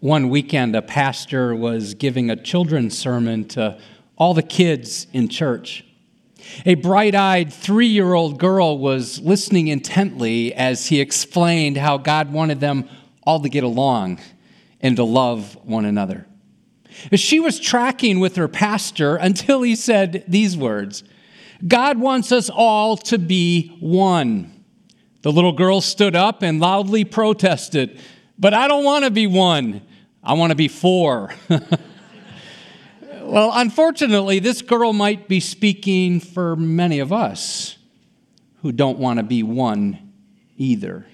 One weekend, a pastor was giving a children's sermon to all the kids in church. A bright eyed three year old girl was listening intently as he explained how God wanted them all to get along and to love one another. She was tracking with her pastor until he said these words God wants us all to be one. The little girl stood up and loudly protested, But I don't want to be one. I want to be four. well, unfortunately, this girl might be speaking for many of us who don't want to be one either.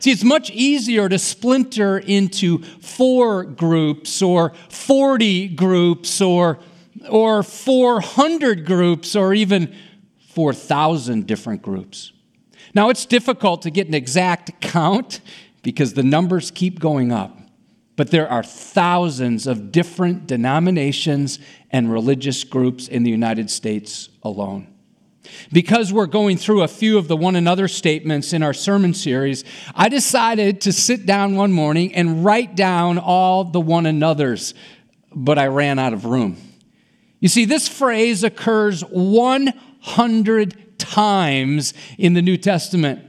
See, it's much easier to splinter into four groups or 40 groups or, or 400 groups or even 4,000 different groups. Now, it's difficult to get an exact count because the numbers keep going up but there are thousands of different denominations and religious groups in the United States alone. Because we're going through a few of the one another statements in our sermon series, I decided to sit down one morning and write down all the one another's, but I ran out of room. You see, this phrase occurs 100 times in the New Testament,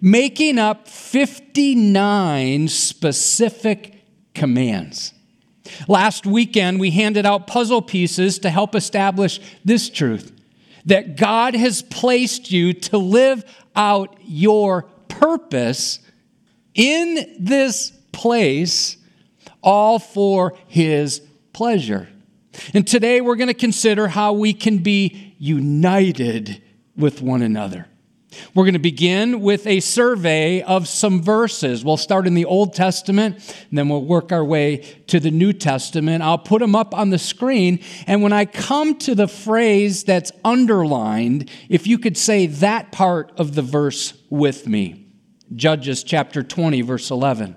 making up 59 specific commands. Last weekend, we handed out puzzle pieces to help establish this truth that God has placed you to live out your purpose in this place, all for His pleasure. And today we're going to consider how we can be united with one another. We're going to begin with a survey of some verses. We'll start in the Old Testament, and then we'll work our way to the New Testament. I'll put them up on the screen, and when I come to the phrase that's underlined, if you could say that part of the verse with me Judges chapter 20, verse 11.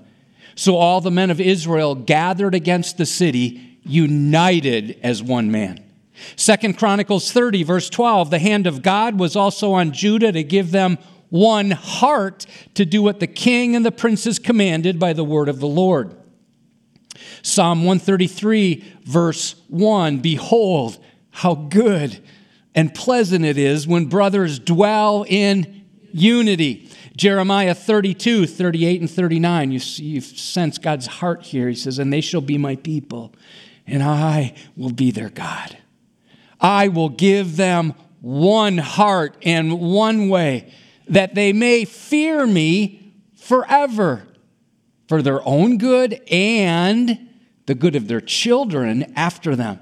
So all the men of Israel gathered against the city, united as one man. Second Chronicles 30, verse 12 the hand of God was also on Judah to give them one heart to do what the king and the princes commanded by the word of the Lord. Psalm 133, verse 1 Behold, how good and pleasant it is when brothers dwell in unity. Jeremiah 32, 38, and 39. You, see, you sense God's heart here. He says, And they shall be my people, and I will be their God. I will give them one heart and one way, that they may fear me forever for their own good and the good of their children after them.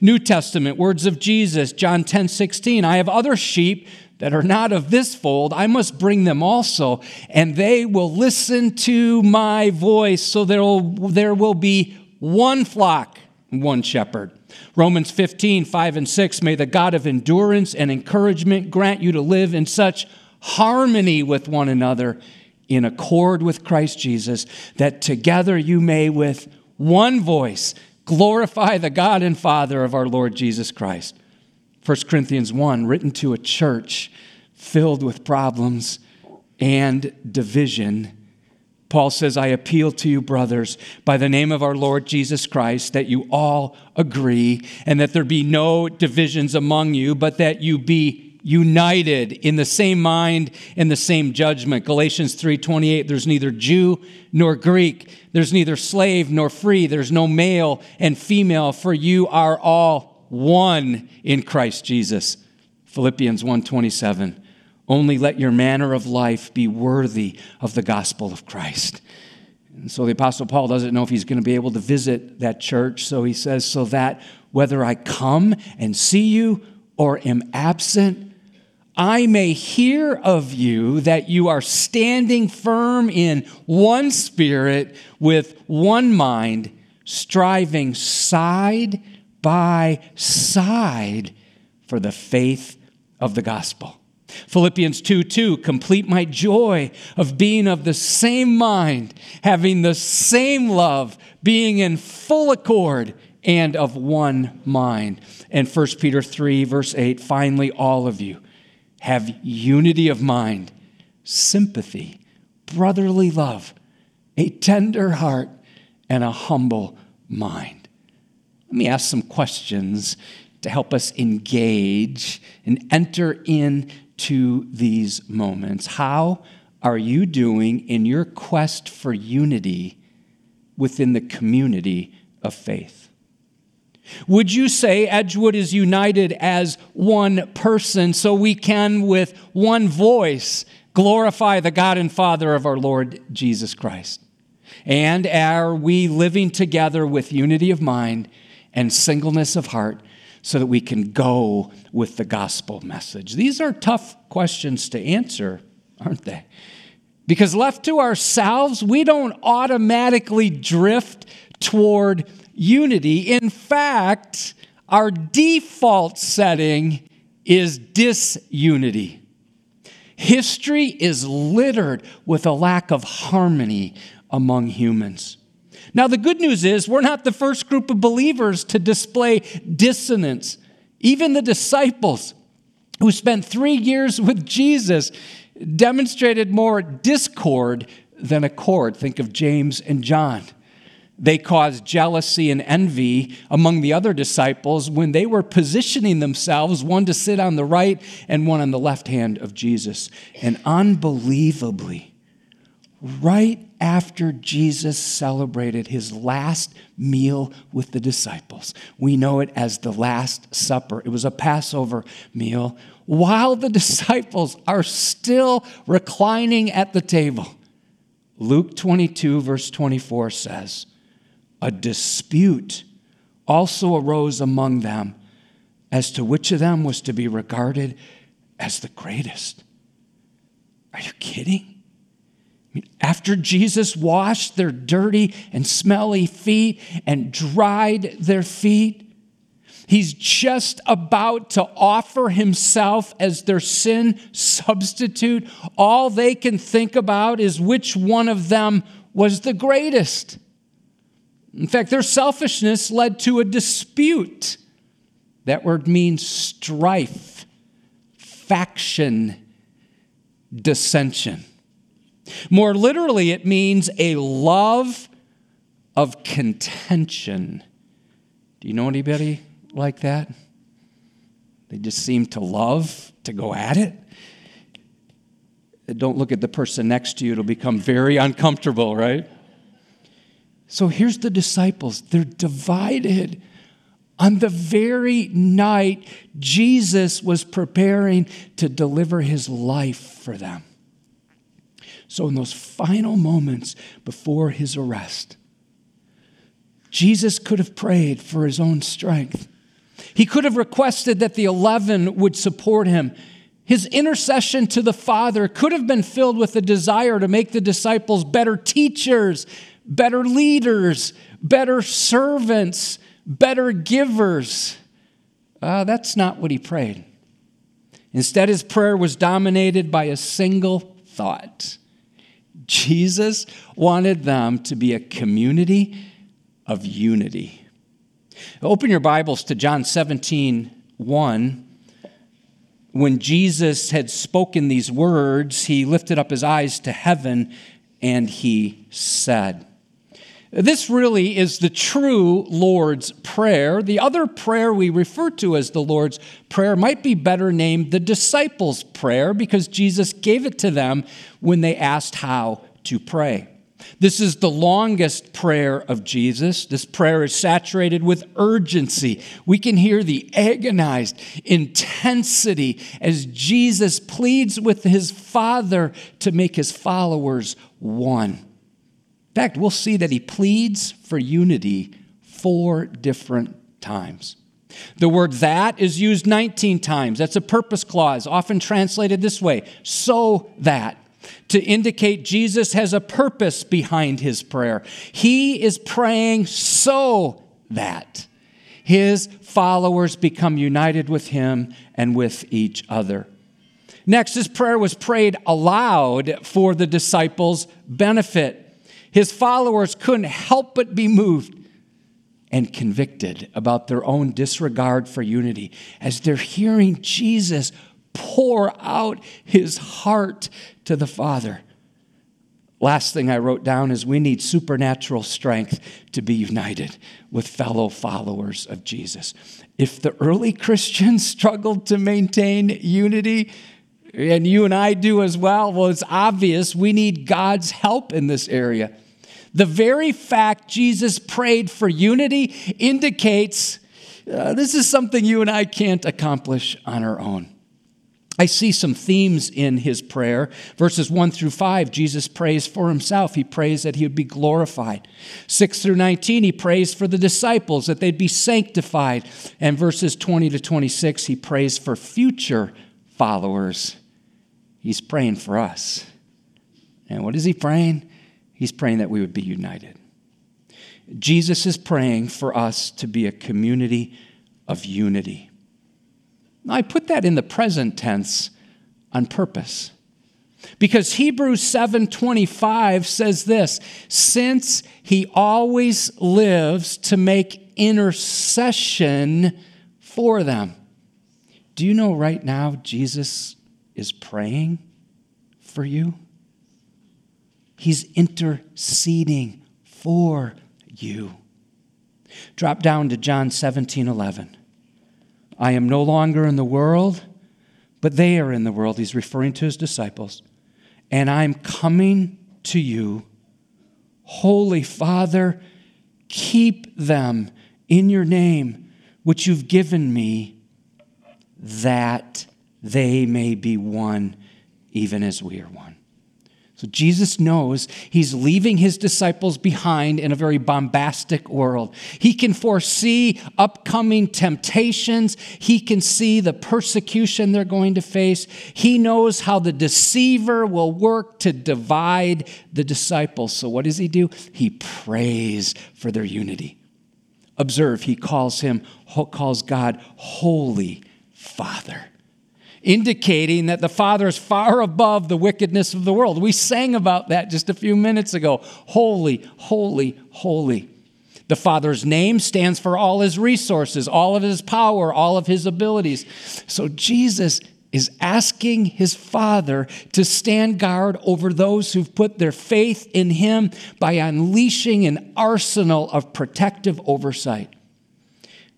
New Testament words of Jesus, John 10 16. I have other sheep that are not of this fold. I must bring them also, and they will listen to my voice. So there will, there will be one flock, one shepherd. Romans 15, 5 and 6. May the God of endurance and encouragement grant you to live in such harmony with one another in accord with Christ Jesus, that together you may with one voice glorify the God and Father of our Lord Jesus Christ. 1 Corinthians 1, written to a church filled with problems and division Paul says, I appeal to you, brothers, by the name of our Lord Jesus Christ, that you all agree and that there be no divisions among you, but that you be united in the same mind and the same judgment. Galatians 3:28 there's neither Jew nor Greek, there's neither slave nor free, there's no male and female, for you are all one in Christ Jesus. Philippians 1:27 only let your manner of life be worthy of the gospel of Christ. And so the Apostle Paul doesn't know if he's going to be able to visit that church. So he says, So that whether I come and see you or am absent, I may hear of you that you are standing firm in one spirit with one mind, striving side by side for the faith of the gospel. Philippians 2 2, complete my joy of being of the same mind, having the same love, being in full accord and of one mind. And 1 Peter 3, verse 8, finally, all of you have unity of mind, sympathy, brotherly love, a tender heart, and a humble mind. Let me ask some questions to help us engage and enter into these moments. How are you doing in your quest for unity within the community of faith? Would you say Edgewood is united as one person so we can, with one voice, glorify the God and Father of our Lord Jesus Christ? And are we living together with unity of mind and singleness of heart so that we can go with the gospel message? These are tough questions to answer, aren't they? Because left to ourselves, we don't automatically drift toward unity. In fact, our default setting is disunity. History is littered with a lack of harmony among humans. Now, the good news is we're not the first group of believers to display dissonance. Even the disciples who spent three years with Jesus demonstrated more discord than accord. Think of James and John. They caused jealousy and envy among the other disciples when they were positioning themselves, one to sit on the right and one on the left hand of Jesus. And unbelievably, right after Jesus celebrated his last meal with the disciples, we know it as the Last Supper. It was a Passover meal. While the disciples are still reclining at the table, Luke 22, verse 24 says, a dispute also arose among them as to which of them was to be regarded as the greatest. Are you kidding? After Jesus washed their dirty and smelly feet and dried their feet, He's just about to offer himself as their sin substitute. All they can think about is which one of them was the greatest. In fact, their selfishness led to a dispute. That word means strife, faction, dissension. More literally, it means a love of contention. Do you know anybody like that? They just seem to love to go at it. Don't look at the person next to you, it'll become very uncomfortable, right? So here's the disciples. They're divided. On the very night Jesus was preparing to deliver his life for them. So, in those final moments before his arrest, Jesus could have prayed for his own strength. He could have requested that the 11 would support him. His intercession to the Father could have been filled with a desire to make the disciples better teachers, better leaders, better servants, better givers. Uh, that's not what he prayed. Instead, his prayer was dominated by a single thought Jesus wanted them to be a community of unity. Open your Bibles to John 17 1. When Jesus had spoken these words, he lifted up his eyes to heaven and he said, this really is the true Lord's Prayer. The other prayer we refer to as the Lord's Prayer might be better named the disciples' prayer because Jesus gave it to them when they asked how to pray. This is the longest prayer of Jesus. This prayer is saturated with urgency. We can hear the agonized intensity as Jesus pleads with his Father to make his followers one In fact, we'll see that he pleads for unity four different times. The word that is used 19 times. That's a purpose clause, often translated this way so that, to indicate Jesus has a purpose behind his prayer. He is praying so that his followers become united with him and with each other. Next, his prayer was prayed aloud for the disciples' benefit his followers couldn't help but be moved and convicted about their own disregard for unity as they're hearing Jesus pour out his heart to the Father. Last thing I wrote down is we need supernatural strength to be united with fellow followers of Jesus. If the early Christians struggled to maintain unity, and you and I do as well, well, it's obvious we need God's help in this area. The very fact Jesus prayed for unity indicates uh, this is something you and I can't accomplish on our own. I see some themes in his prayer. Verses 1 through 5, Jesus prays for himself. He prays that he would be glorified. 6 through 19, he prays for the disciples, that they'd be sanctified. And verses 20 to 26, he prays for future followers. He's praying for us. And what is he praying? He's praying that we would be united. Jesus is praying for us to be a community of unity. I put that in the present tense on purpose. Because Hebrews 7:25 says this, since he always lives to make intercession for them. Do you know right now Jesus is praying for you? He's interceding for you. Drop down to John 17 11. I am no longer in the world, but they are in the world. He's referring to his disciples. And I'm coming to you. Holy Father, keep them in your name, which you've given me, that they may be one, even as we are one. So Jesus knows he's leaving his disciples behind in a very bombastic world. He can foresee upcoming temptations. He can see the persecution they're going to face. He knows how the deceiver will work to divide the disciples. So what does he do? He prays for their unity. Observe, he calls him calls God holy Father indicating that the Father is far above the wickedness of the world. We sang about that just a few minutes ago. Holy, holy, holy. The Father's name stands for all his resources, all of his power, all of his abilities. So Jesus is asking his Father to stand guard over those who've put their faith in him by unleashing an arsenal of protective oversight.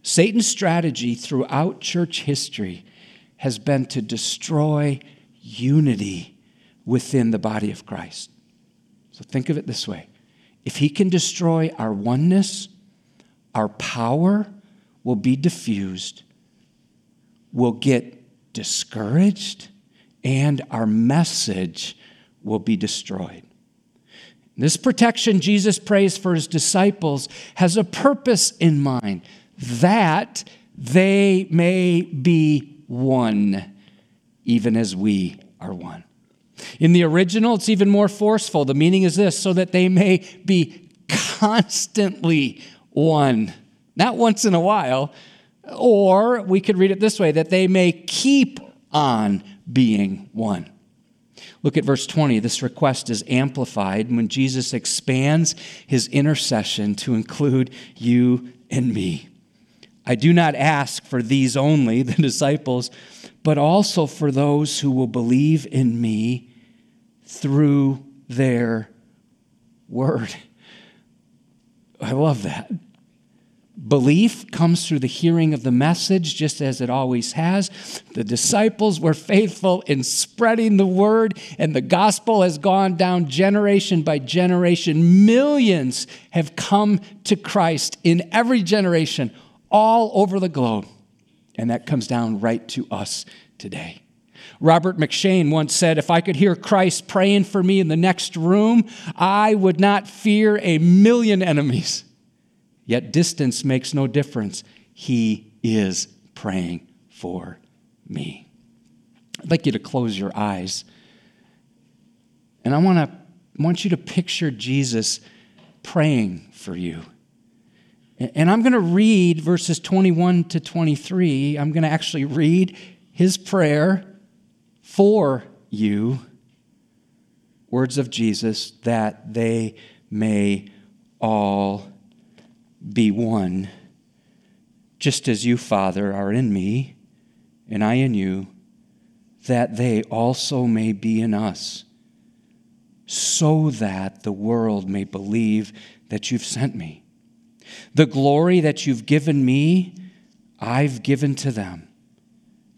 Satan's strategy throughout church history has been to destroy unity within the body of Christ. So think of it this way if he can destroy our oneness, our power will be diffused, we'll get discouraged, and our message will be destroyed. This protection Jesus prays for his disciples has a purpose in mind that they may be one, even as we are one. In the original, it's even more forceful. The meaning is this so that they may be constantly one, not once in a while. Or we could read it this way that they may keep on being one. Look at verse 20. This request is amplified when Jesus expands his intercession to include you and me. I do not ask for these only, the disciples, but also for those who will believe in me through their word. I love that. Belief comes through the hearing of the message, just as it always has. The disciples were faithful in spreading the word, and the gospel has gone down generation by generation. Millions have come to Christ in every generation all over the globe. And that comes down right to us today. Robert McCheyne once said, If I could hear Christ praying for me in the next room, I would not fear a million enemies. Yet distance makes no difference. He is praying for me. I'd like you to close your eyes. And I want, to, want you to picture Jesus praying for you. And I'm going to read verses 21 to 23. I'm going to actually read his prayer for you, words of Jesus, that they may all be one, just as you, Father, are in me, and I in you, that they also may be in us so that the world may believe that you've sent me. The glory that you've given me, I've given to them,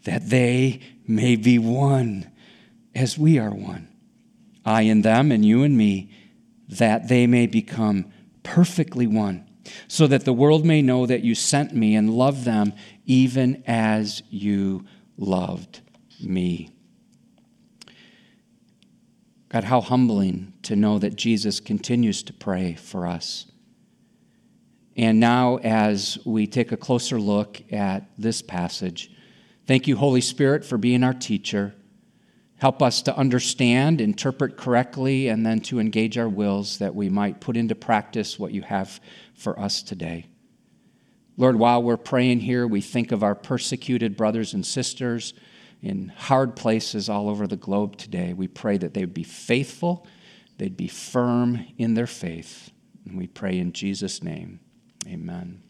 that they may be one as we are one. I and them, and you and me, that they may become perfectly one, so that the world may know that you sent me and love them even as you loved me. God, how humbling to know that Jesus continues to pray for us. And now, as we take a closer look at this passage, thank you, Holy Spirit, for being our teacher. Help us to understand, interpret correctly, and then to engage our wills that we might put into practice what you have for us today. Lord, while we're praying here, we think of our persecuted brothers and sisters in hard places all over the globe today. We pray that they would be faithful, they'd be firm in their faith. And we pray in Jesus' name. Amen.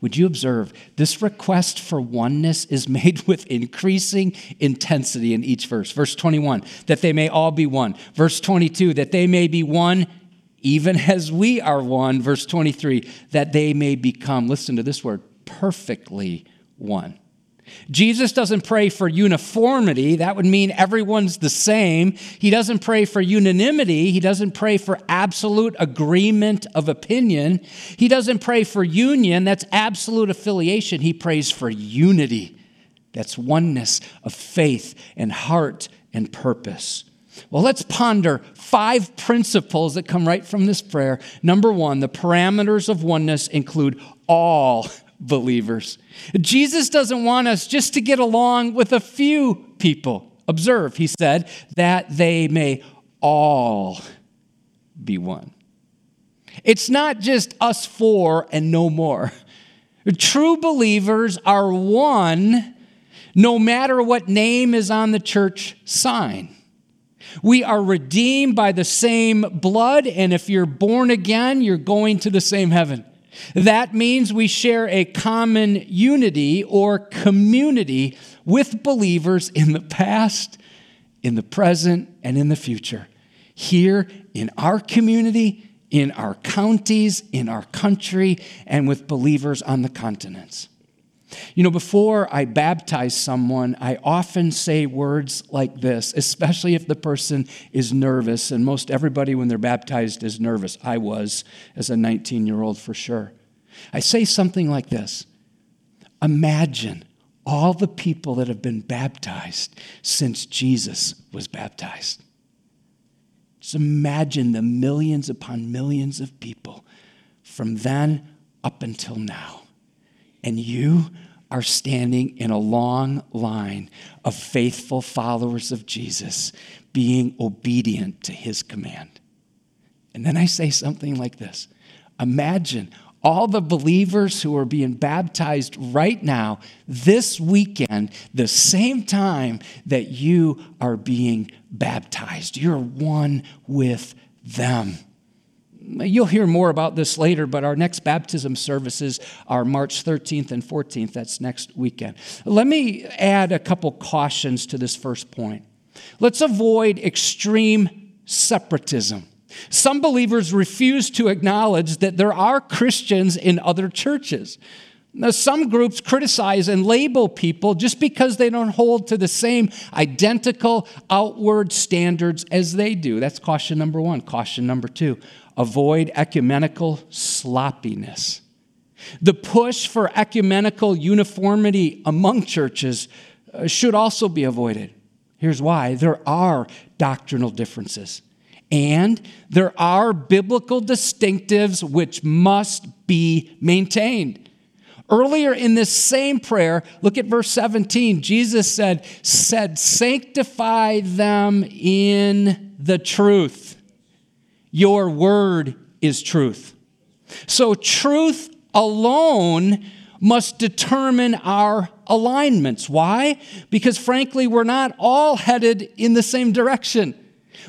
Would you observe this request for oneness is made with increasing intensity in each verse? Verse 21, that they may all be one. Verse 22, that they may be one even as we are one. Verse 23, that they may become, listen to this word, perfectly one. Jesus doesn't pray for uniformity. That would mean everyone's the same. He doesn't pray for unanimity. He doesn't pray for absolute agreement of opinion. He doesn't pray for union. That's absolute affiliation. He prays for unity. That's oneness of faith and heart and purpose. Well, let's ponder five principles that come right from this prayer. Number one, the parameters of oneness include all believers. Jesus doesn't want us just to get along with a few people. Observe, he said, that they may all be one. It's not just us four and no more. True believers are one no matter what name is on the church sign. We are redeemed by the same blood, and if you're born again, you're going to the same heaven. That means we share a common unity or community with believers in the past, in the present, and in the future. Here in our community, in our counties, in our country, and with believers on the continents. You know, before I baptize someone, I often say words like this, especially if the person is nervous. And most everybody, when they're baptized, is nervous. I was as a 19 year old for sure. I say something like this Imagine all the people that have been baptized since Jesus was baptized. Just imagine the millions upon millions of people from then up until now and you are standing in a long line of faithful followers of Jesus being obedient to his command. And then I say something like this Imagine all the believers who are being baptized right now, this weekend, the same time that you are being baptized. You're one with them. You'll hear more about this later, but our next baptism services are March 13th and 14th. That's next weekend. Let me add a couple cautions to this first point. Let's avoid extreme separatism. Some believers refuse to acknowledge that there are Christians in other churches. Now, some groups criticize and label people just because they don't hold to the same identical outward standards as they do. That's caution number one. Caution number two avoid ecumenical sloppiness. The push for ecumenical uniformity among churches uh, should also be avoided. Here's why there are doctrinal differences, and there are biblical distinctives which must be maintained. Earlier in this same prayer, look at verse 17. Jesus said, said, sanctify them in the truth. Your word is truth. So, truth alone must determine our alignments. Why? Because frankly, we're not all headed in the same direction.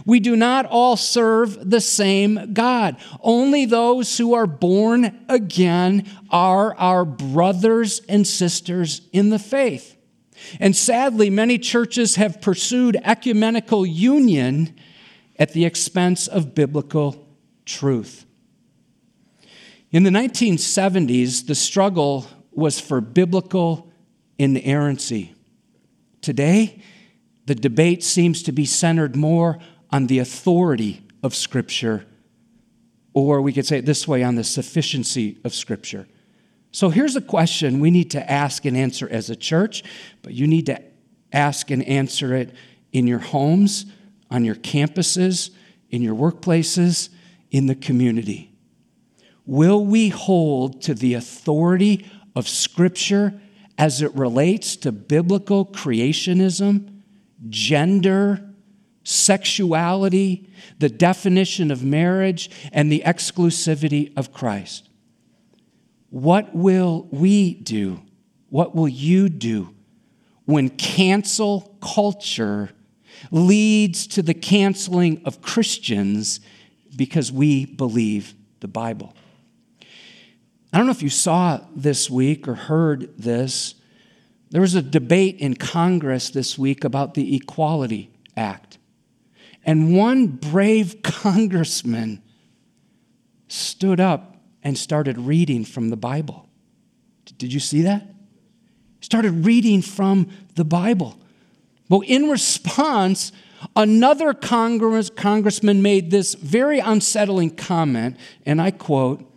We do not all serve the same God. Only those who are born again are our brothers and sisters in the faith. And sadly, many churches have pursued ecumenical union at the expense of biblical truth. In the 1970s, the struggle was for biblical inerrancy. Today, the debate seems to be centered more on the authority of Scripture, or we could say it this way on the sufficiency of Scripture. So here's a question we need to ask and answer as a church, but you need to ask and answer it in your homes, on your campuses, in your workplaces, in the community. Will we hold to the authority of Scripture as it relates to biblical creationism, gender, sexuality, the definition of marriage, and the exclusivity of Christ? What will we do? What will you do when cancel culture leads to the canceling of Christians because we believe the Bible? I don't know if you saw this week or heard this. There was a debate in Congress this week about the Equality Act. And one brave congressman stood up and started reading from the Bible. Did you see that? Started reading from the Bible. Well, in response, another Congress, congressman made this very unsettling comment, and I quote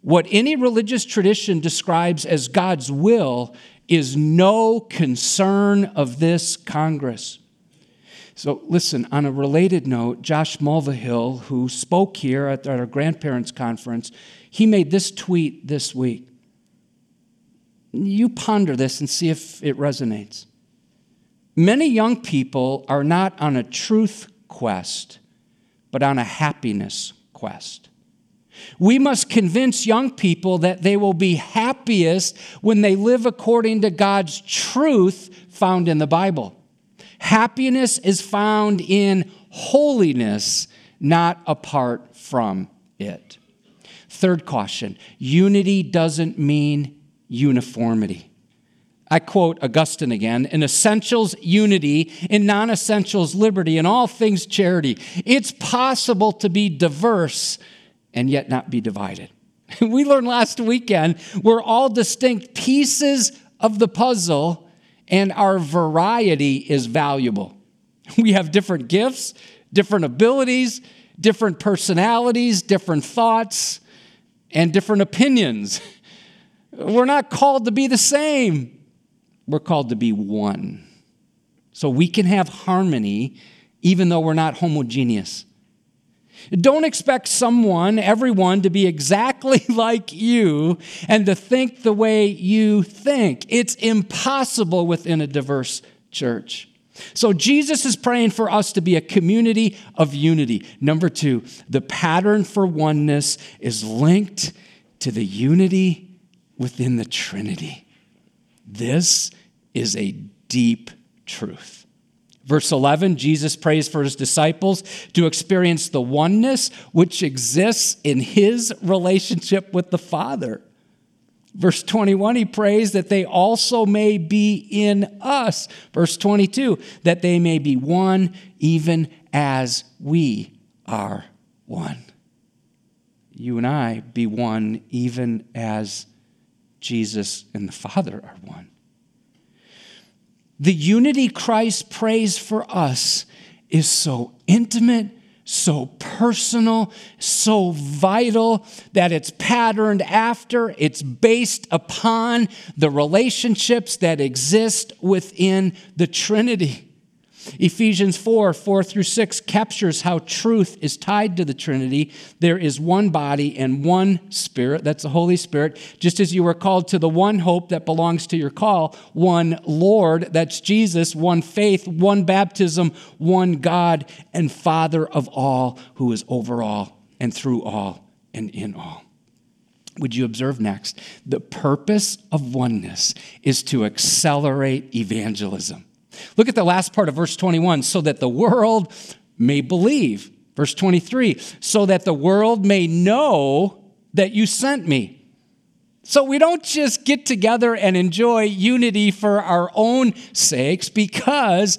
What any religious tradition describes as God's will is no concern of this Congress. So, listen, on a related note, Josh Mulvihill, who spoke here at our grandparents' conference, he made this tweet this week. You ponder this and see if it resonates. Many young people are not on a truth quest, but on a happiness quest. We must convince young people that they will be happiest when they live according to God's truth found in the Bible. Happiness is found in holiness, not apart from it. Third caution unity doesn't mean uniformity. I quote Augustine again in essentials, unity, in non essentials, liberty, in all things, charity. It's possible to be diverse and yet not be divided. we learned last weekend we're all distinct pieces of the puzzle and our variety is valuable. We have different gifts, different abilities, different personalities, different thoughts, and different opinions. We're not called to be the same, we're called to be one. So we can have harmony even though we're not homogeneous. Don't expect someone, everyone, to be exactly like you and to think the way you think. It's impossible within a diverse church. So, Jesus is praying for us to be a community of unity. Number two, the pattern for oneness is linked to the unity within the Trinity. This is a deep truth. Verse 11, Jesus prays for his disciples to experience the oneness which exists in his relationship with the Father. Verse 21, he prays that they also may be in us. Verse 22, that they may be one even as we are one. You and I be one even as Jesus and the Father are one. The unity Christ prays for us is so intimate, so personal, so vital that it's patterned after, it's based upon the relationships that exist within the Trinity. Ephesians 4 4 through 6 captures how truth is tied to the Trinity. There is one body and one Spirit, that's the Holy Spirit, just as you were called to the one hope that belongs to your call, one Lord, that's Jesus, one faith, one baptism, one God and Father of all, who is over all and through all and in all. Would you observe next? The purpose of oneness is to accelerate evangelism. Look at the last part of verse 21 so that the world may believe. Verse 23 so that the world may know that you sent me. So we don't just get together and enjoy unity for our own sakes because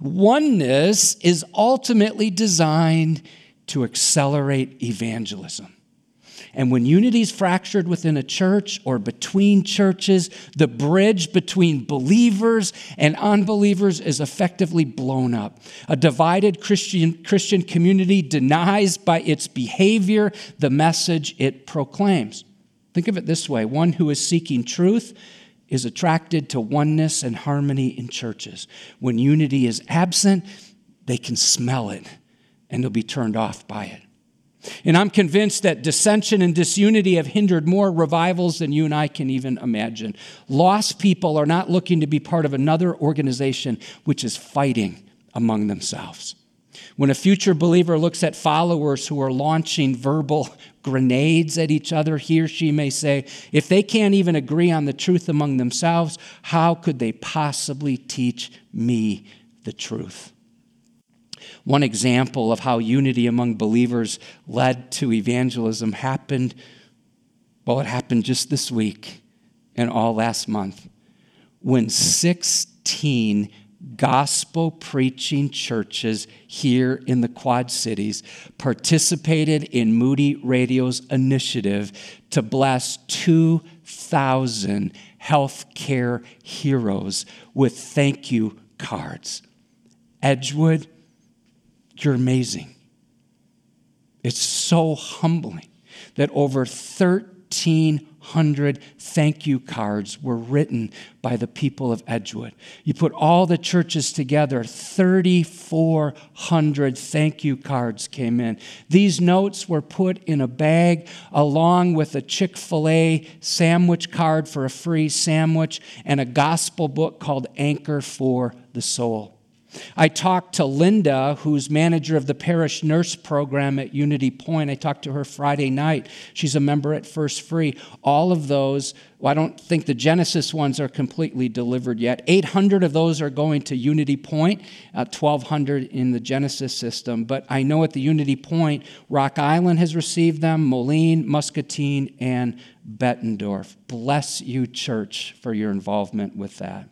Oneness is ultimately designed to accelerate evangelism. And when unity is fractured within a church or between churches, the bridge between believers and unbelievers is effectively blown up. A divided Christian, Christian community denies by its behavior the message it proclaims. Think of it this way one who is seeking truth is attracted to oneness and harmony in churches. When unity is absent, they can smell it and they'll be turned off by it. And I'm convinced that dissension and disunity have hindered more revivals than you and I can even imagine. Lost people are not looking to be part of another organization which is fighting among themselves. When a future believer looks at followers who are launching verbal grenades at each other, he or she may say, if they can't even agree on the truth among themselves, how could they possibly teach me the truth? One example of how unity among believers led to evangelism happened, well, it happened just this week and all last month when 16 gospel preaching churches here in the Quad Cities participated in Moody Radio's initiative to bless 2,000 healthcare heroes with thank you cards. Edgewood, you're amazing. It's so humbling that over 1,300 thank you cards were written by the people of Edgewood. You put all the churches together, 3,400 thank you cards came in. These notes were put in a bag along with a Chick fil A sandwich card for a free sandwich and a gospel book called Anchor for the Soul. I talked to Linda, who's manager of the parish nurse program at Unity Point. I talked to her Friday night. She's a member at First Free. All of those, well, I don't think the Genesis ones are completely delivered yet. 800 of those are going to Unity Point, uh, 1,200 in the Genesis system. But I know at the Unity Point, Rock Island has received them, Moline, Muscatine, and Bettendorf. Bless you, church, for your involvement with that.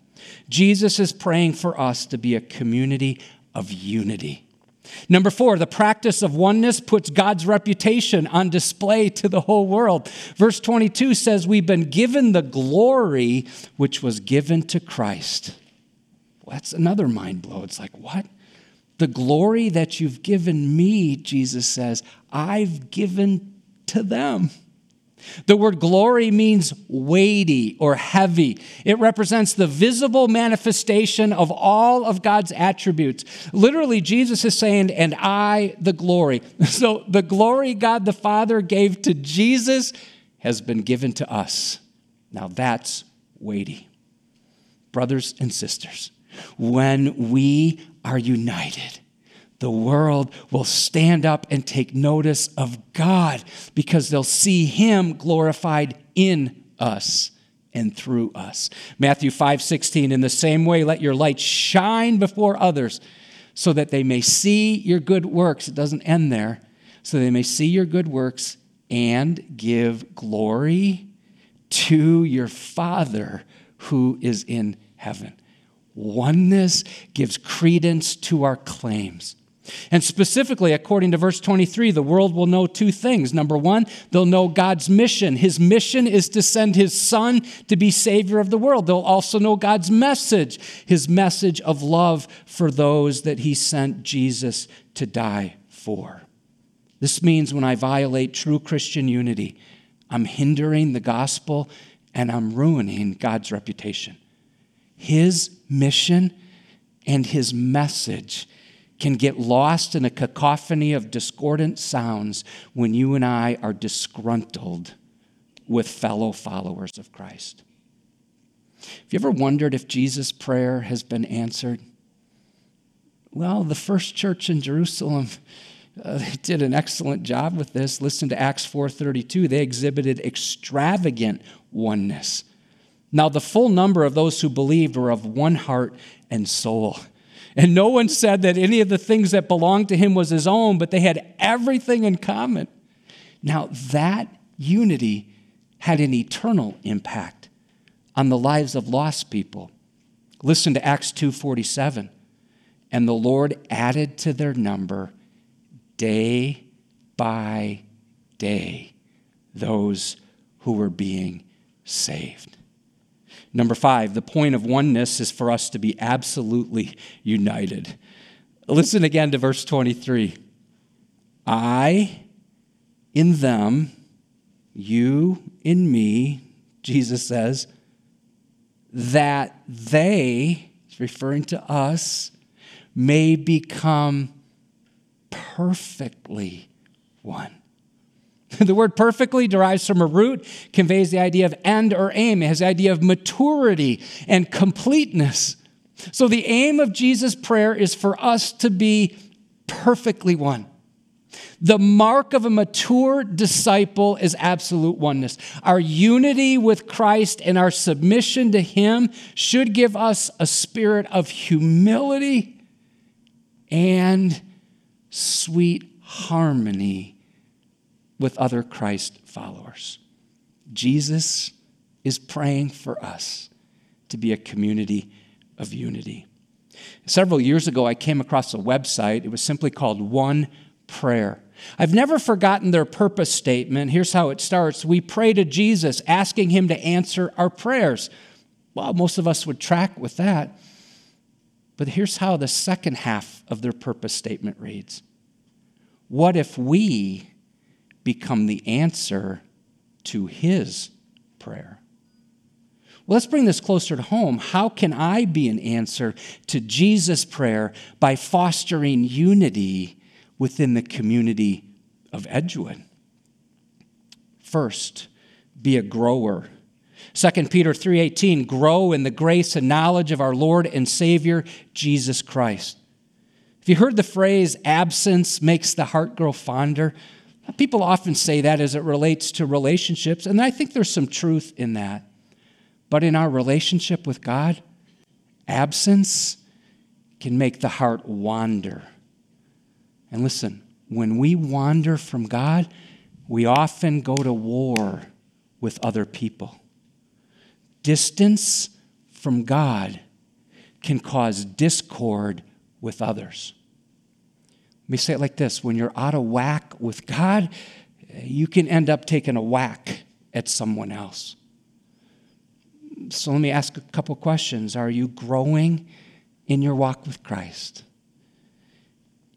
Jesus is praying for us to be a community of unity. Number four, the practice of oneness puts God's reputation on display to the whole world. Verse 22 says, We've been given the glory which was given to Christ. Well, that's another mind blow. It's like, what? The glory that you've given me, Jesus says, I've given to them. The word glory means weighty or heavy. It represents the visible manifestation of all of God's attributes. Literally, Jesus is saying, and I, the glory. So the glory God the Father gave to Jesus has been given to us. Now that's weighty. Brothers and sisters, when we are united, the world will stand up and take notice of God because they'll see Him glorified in us and through us. Matthew 5 16, in the same way, let your light shine before others so that they may see your good works. It doesn't end there. So they may see your good works and give glory to your Father who is in heaven. Oneness gives credence to our claims. And specifically, according to verse 23, the world will know two things. Number one, they'll know God's mission. His mission is to send his son to be Savior of the world. They'll also know God's message, his message of love for those that he sent Jesus to die for. This means when I violate true Christian unity, I'm hindering the gospel and I'm ruining God's reputation. His mission and his message can get lost in a cacophony of discordant sounds when you and I are disgruntled with fellow followers of Christ. Have you ever wondered if Jesus' prayer has been answered? Well, the first church in Jerusalem uh, did an excellent job with this. Listen to Acts 4:32. They exhibited extravagant oneness. Now, the full number of those who believed were of one heart and soul. And no one said that any of the things that belonged to him was his own, but they had everything in common. Now, that unity had an eternal impact on the lives of lost people. Listen to Acts 2:47. And the Lord added to their number day by day those who were being saved. Number five, the point of oneness is for us to be absolutely united. Listen again to verse 23. I in them, you in me, Jesus says, that they, referring to us, may become perfectly one. The word perfectly derives from a root, conveys the idea of end or aim. It has the idea of maturity and completeness. So the aim of Jesus' prayer is for us to be perfectly one. The mark of a mature disciple is absolute oneness. Our unity with Christ and our submission to Him should give us a spirit of humility and sweet harmony with other Christ followers. Jesus is praying for us to be a community of unity. Several years ago, I came across a website. It was simply called One Prayer. I've never forgotten their purpose statement. Here's how it starts We pray to Jesus, asking him to answer our prayers. Well, most of us would track with that. But here's how the second half of their purpose statement reads What if we become the answer to his prayer? Well, let's bring this closer to home. How can I be an answer to Jesus' prayer by fostering unity within the community of Edgewood? First, be a grower. 2 Peter 3:18 grow in the grace and knowledge of our Lord and Savior Jesus Christ. If you heard the phrase absence makes the heart grow fonder? People often say that as it relates to relationships, and I think there's some truth in that. But in our relationship with God, absence can make the heart wander. And listen, when we wander from God, we often go to war with other people. Distance from God can cause discord with others. Let me say it like this when you're out of whack with God, you can end up taking a whack at someone else. So let me ask a couple questions. Are you growing in your walk with Christ?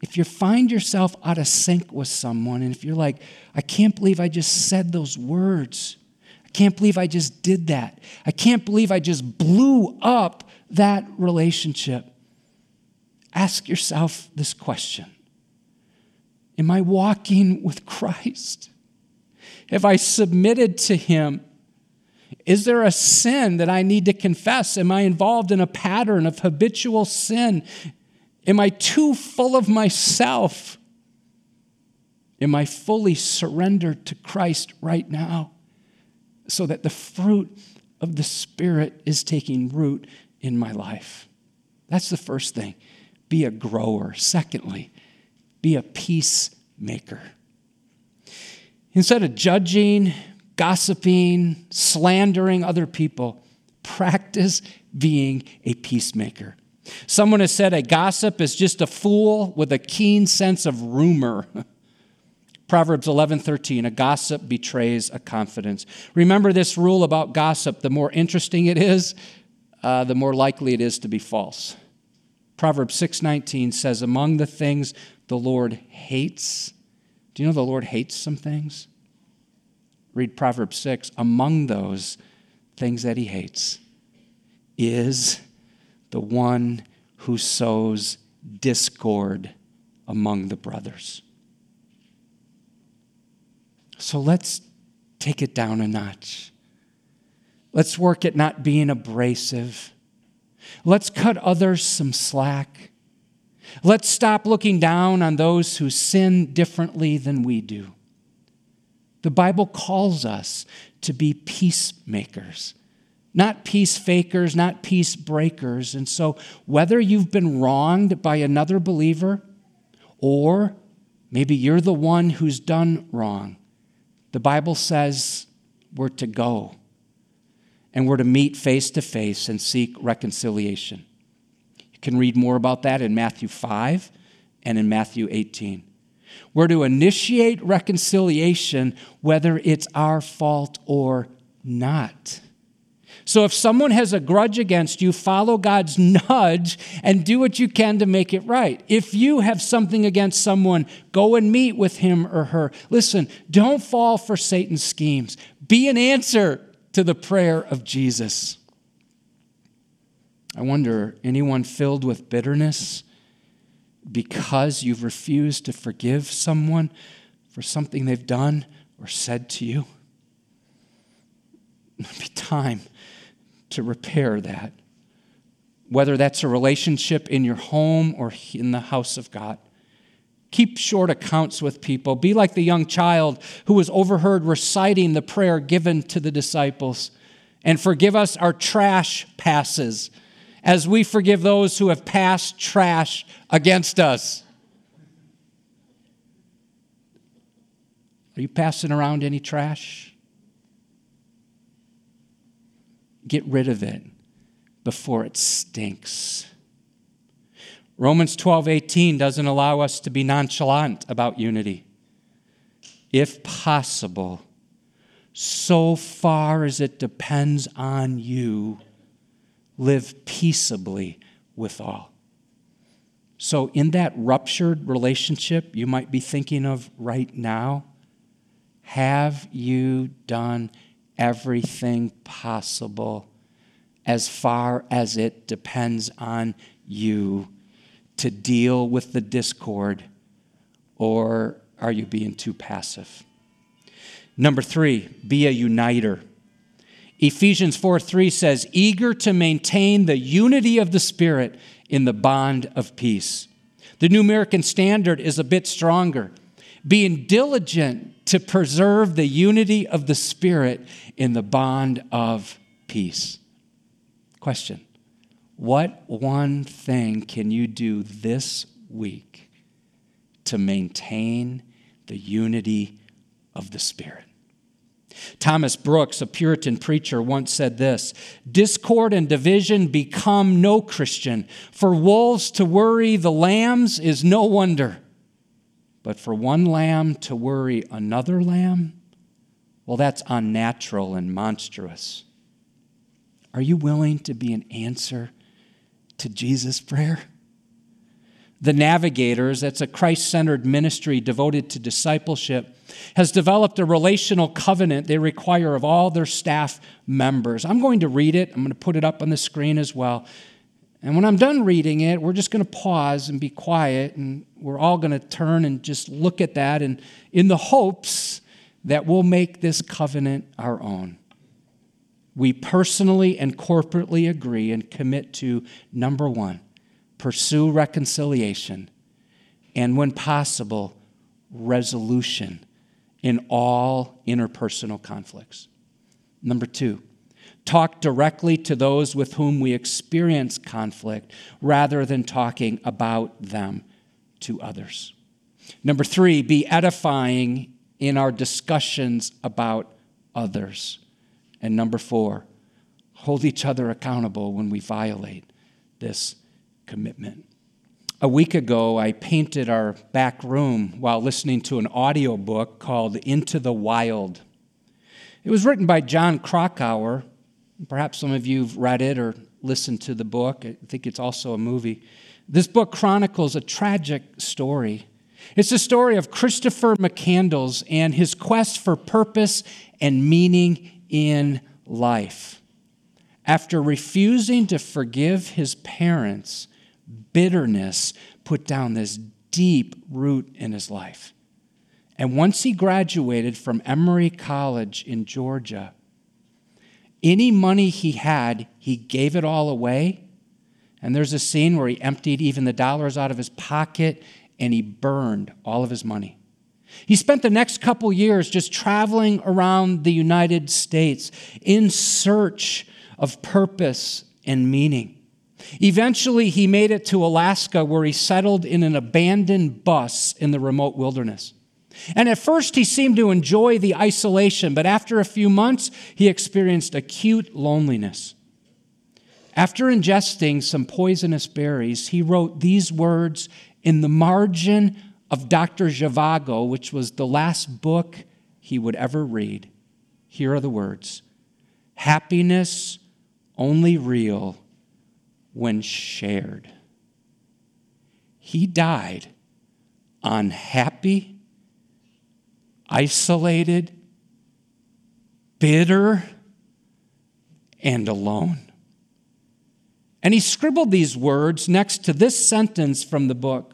If you find yourself out of sync with someone, and if you're like, I can't believe I just said those words, I can't believe I just did that, I can't believe I just blew up that relationship, ask yourself this question Am I walking with Christ? Have I submitted to Him? Is there a sin that I need to confess? Am I involved in a pattern of habitual sin? Am I too full of myself? Am I fully surrendered to Christ right now so that the fruit of the Spirit is taking root in my life? That's the first thing. Be a grower. Secondly, be a peacemaker. Instead of judging, gossiping, slandering other people. Practice being a peacemaker. Someone has said a gossip is just a fool with a keen sense of rumor. Proverbs 11:13 a gossip betrays a confidence. Remember this rule about gossip, the more interesting it is, uh, the more likely it is to be false. Proverbs 6:19 says among the things the Lord hates. Do you know the Lord hates some things? read Proverbs 6, among those things that he hates is the one who sows discord among the brothers. So let's take it down a notch. Let's work at not being abrasive. Let's cut others some slack. Let's stop looking down on those who sin differently than we do. The Bible calls us to be peacemakers, not peace fakers, not peace breakers. And so, whether you've been wronged by another believer or maybe you're the one who's done wrong, the Bible says we're to go and we're to meet face to face and seek reconciliation. You can read more about that in Matthew 5 and in Matthew 18. We're to initiate reconciliation whether it's our fault or not. So if someone has a grudge against you, follow God's nudge and do what you can to make it right. If you have something against someone, go and meet with him or her. Listen, don't fall for Satan's schemes. Be an answer to the prayer of Jesus. I wonder, anyone filled with bitterness because you've refused to forgive someone for something they've done or said to you? It'll be time to repair that. Whether that's a relationship in your home or in the house of God. Keep short accounts with people. Be like the young child who was overheard reciting the prayer given to the disciples. And forgive us our trash passes as we forgive those who have passed trash against us. Are you passing around any trash? Get rid of it before it stinks. Romans 12:18 doesn't allow us to be nonchalant about unity. If possible, so far as it depends on you, live peaceably with all. So, in that ruptured relationship you might be thinking of right now, have you done everything possible as far as it depends on you to deal with the discord, or are you being too passive? Number three, be a uniter. Ephesians 4 3 says, eager to maintain the unity of the Spirit in the bond of peace. The New American Standard is a bit stronger, being diligent to preserve the unity of the Spirit in the bond of peace. Question What one thing can you do this week to maintain the unity of the Spirit? Thomas Brooks, a Puritan preacher, once said this Discord and division become no Christian. For wolves to worry the lambs is no wonder. But for one lamb to worry another lamb, well, that's unnatural and monstrous. Are you willing to be an answer to Jesus' prayer? The Navigators, that's a Christ centered ministry devoted to discipleship, has developed a relational covenant they require of all their staff members. I'm going to read it, I'm going to put it up on the screen as well. And when I'm done reading it, we're just going to pause and be quiet, and we're all going to turn and just look at that, and in the hopes that we'll make this covenant our own. We personally and corporately agree and commit to number one, pursue reconciliation, and when possible, resolution in all interpersonal conflicts. Number two, talk directly to those with whom we experience conflict rather than talking about them to others. Number three, be edifying in our discussions about others. And number four, hold each other accountable when we violate this commitment. A week ago, I painted our back room while listening to an audiobook called Into the Wild. It was written by Jon Krakauer. Perhaps some of you have read it or listened to the book. I think it's also a movie. This book chronicles a tragic story. It's the story of Christopher McCandless and his quest for purpose and meaning in life. After refusing to forgive his parents, bitterness put down this deep root in his life. And once he graduated from Emory College in Georgia, any money he had, he gave it all away. And there's a scene where he emptied even the dollars out of his pocket and he burned all of his money. He spent the next couple years just traveling around the United States in search of purpose and meaning. Eventually, he made it to Alaska where he settled in an abandoned bus in the remote wilderness. And at first, he seemed to enjoy the isolation, but after a few months, he experienced acute loneliness. After ingesting some poisonous berries, he wrote these words in the margin of Dr. Zhivago, which was the last book he would ever read. Here are the words Happiness only real when shared. He died unhappy, isolated, bitter, and alone. And he scribbled these words next to this sentence from the book.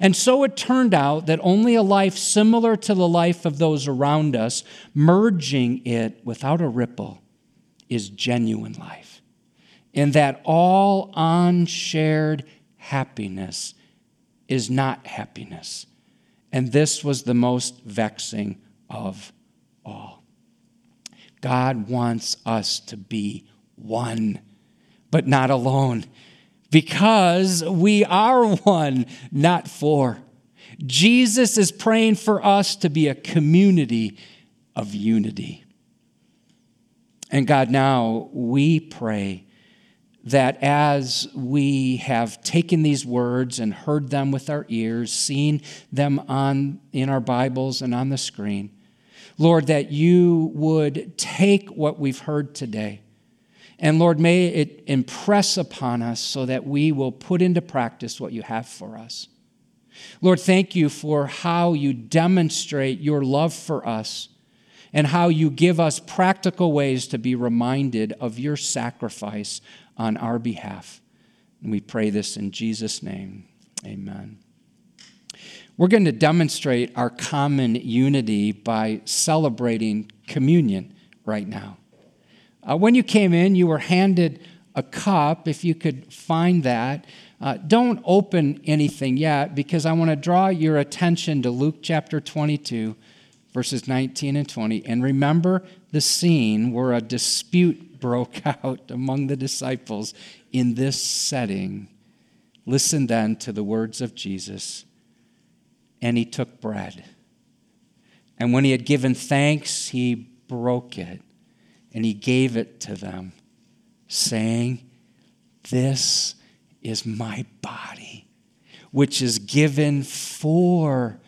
And so it turned out that only a life similar to the life of those around us, merging it without a ripple, is genuine life. And that all unshared happiness is not happiness. And this was the most vexing of all. God wants us to be one, but not alone, because we are one, not four. Jesus is praying for us to be a community of unity. And God, now we pray that as we have taken these words and heard them with our ears, seen them on, in our Bibles and on the screen, Lord, that you would take what we've heard today. And Lord, may it impress upon us so that we will put into practice what you have for us. Lord, thank you for how you demonstrate your love for us and how you give us practical ways to be reminded of your sacrifice on our behalf. And we pray this in Jesus' name. Amen. We're going to demonstrate our common unity by celebrating communion right now. Uh, when you came in, you were handed a cup, if you could find that. Uh, don't open anything yet because I want to draw your attention to Luke chapter 22, verses 19 and 20. And remember the scene where a dispute broke out among the disciples in this setting. Listen then to the words of Jesus. And he took bread. And when he had given thanks, he broke it and he gave it to them, saying, This is my body, which is given for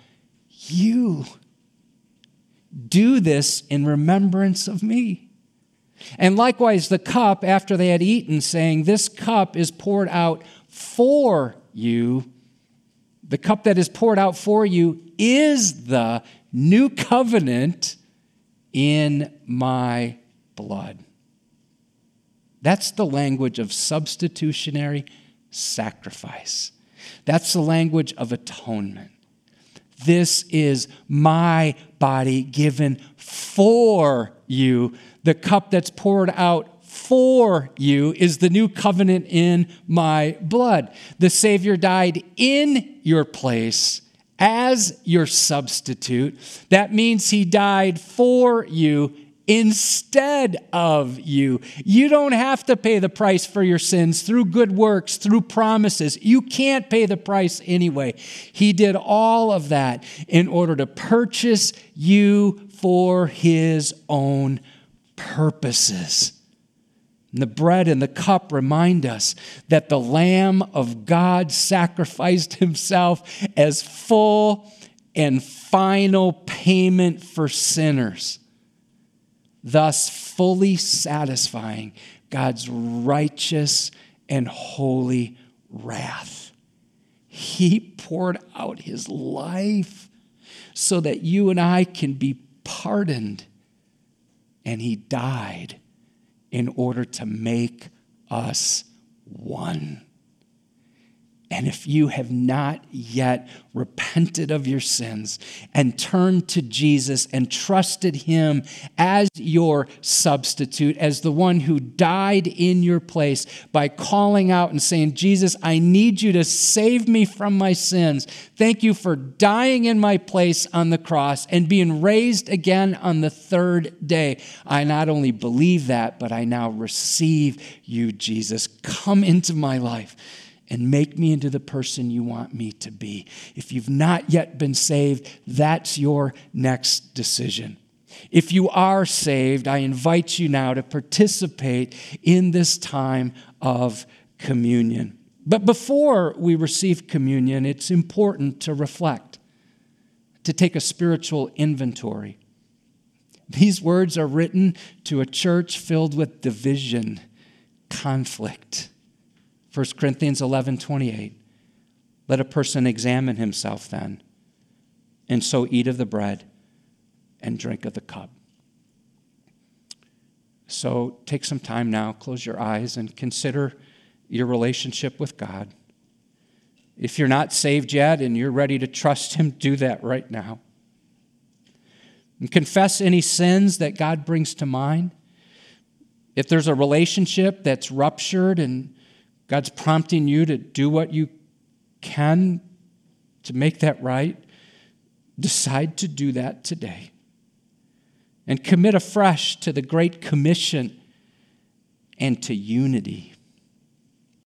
you. Do this in remembrance of me. And likewise, the cup after they had eaten, saying, This cup is poured out for you. The cup that is poured out for you is the new covenant in my blood. That's the language of substitutionary sacrifice. That's the language of atonement. This is my body given for you the cup that's poured out for you is the new covenant in my blood. The Savior died in your place as your substitute. That means he died for you instead of you. You don't have to pay the price for your sins through good works, through promises. You can't pay the price anyway. He did all of that in order to purchase you for his own purposes. And the bread and the cup remind us that the Lamb of God sacrificed himself as full and final payment for sinners, thus fully satisfying God's righteous and holy wrath. He poured out his life so that you and I can be pardoned and he died in order to make us one. And if you have not yet repented of your sins and turned to Jesus and trusted him as your substitute, as the one who died in your place by calling out and saying, Jesus, I need you to save me from my sins. Thank you for dying in my place on the cross and being raised again on the third day. I not only believe that, but I now receive you, Jesus. Come into my life and make me into the person you want me to be. If you've not yet been saved, that's your next decision. If you are saved, I invite you now to participate in this time of communion. But before we receive communion, it's important to reflect, to take a spiritual inventory. These words are written to a church filled with division, conflict. 1 Corinthians 11 28. Let a person examine himself then, and so eat of the bread and drink of the cup. So take some time now, close your eyes, and consider your relationship with God. If you're not saved yet and you're ready to trust Him, do that right now. And confess any sins that God brings to mind. If there's a relationship that's ruptured and God's prompting you to do what you can to make that right, decide to do that today and commit afresh to the Great Commission and to unity.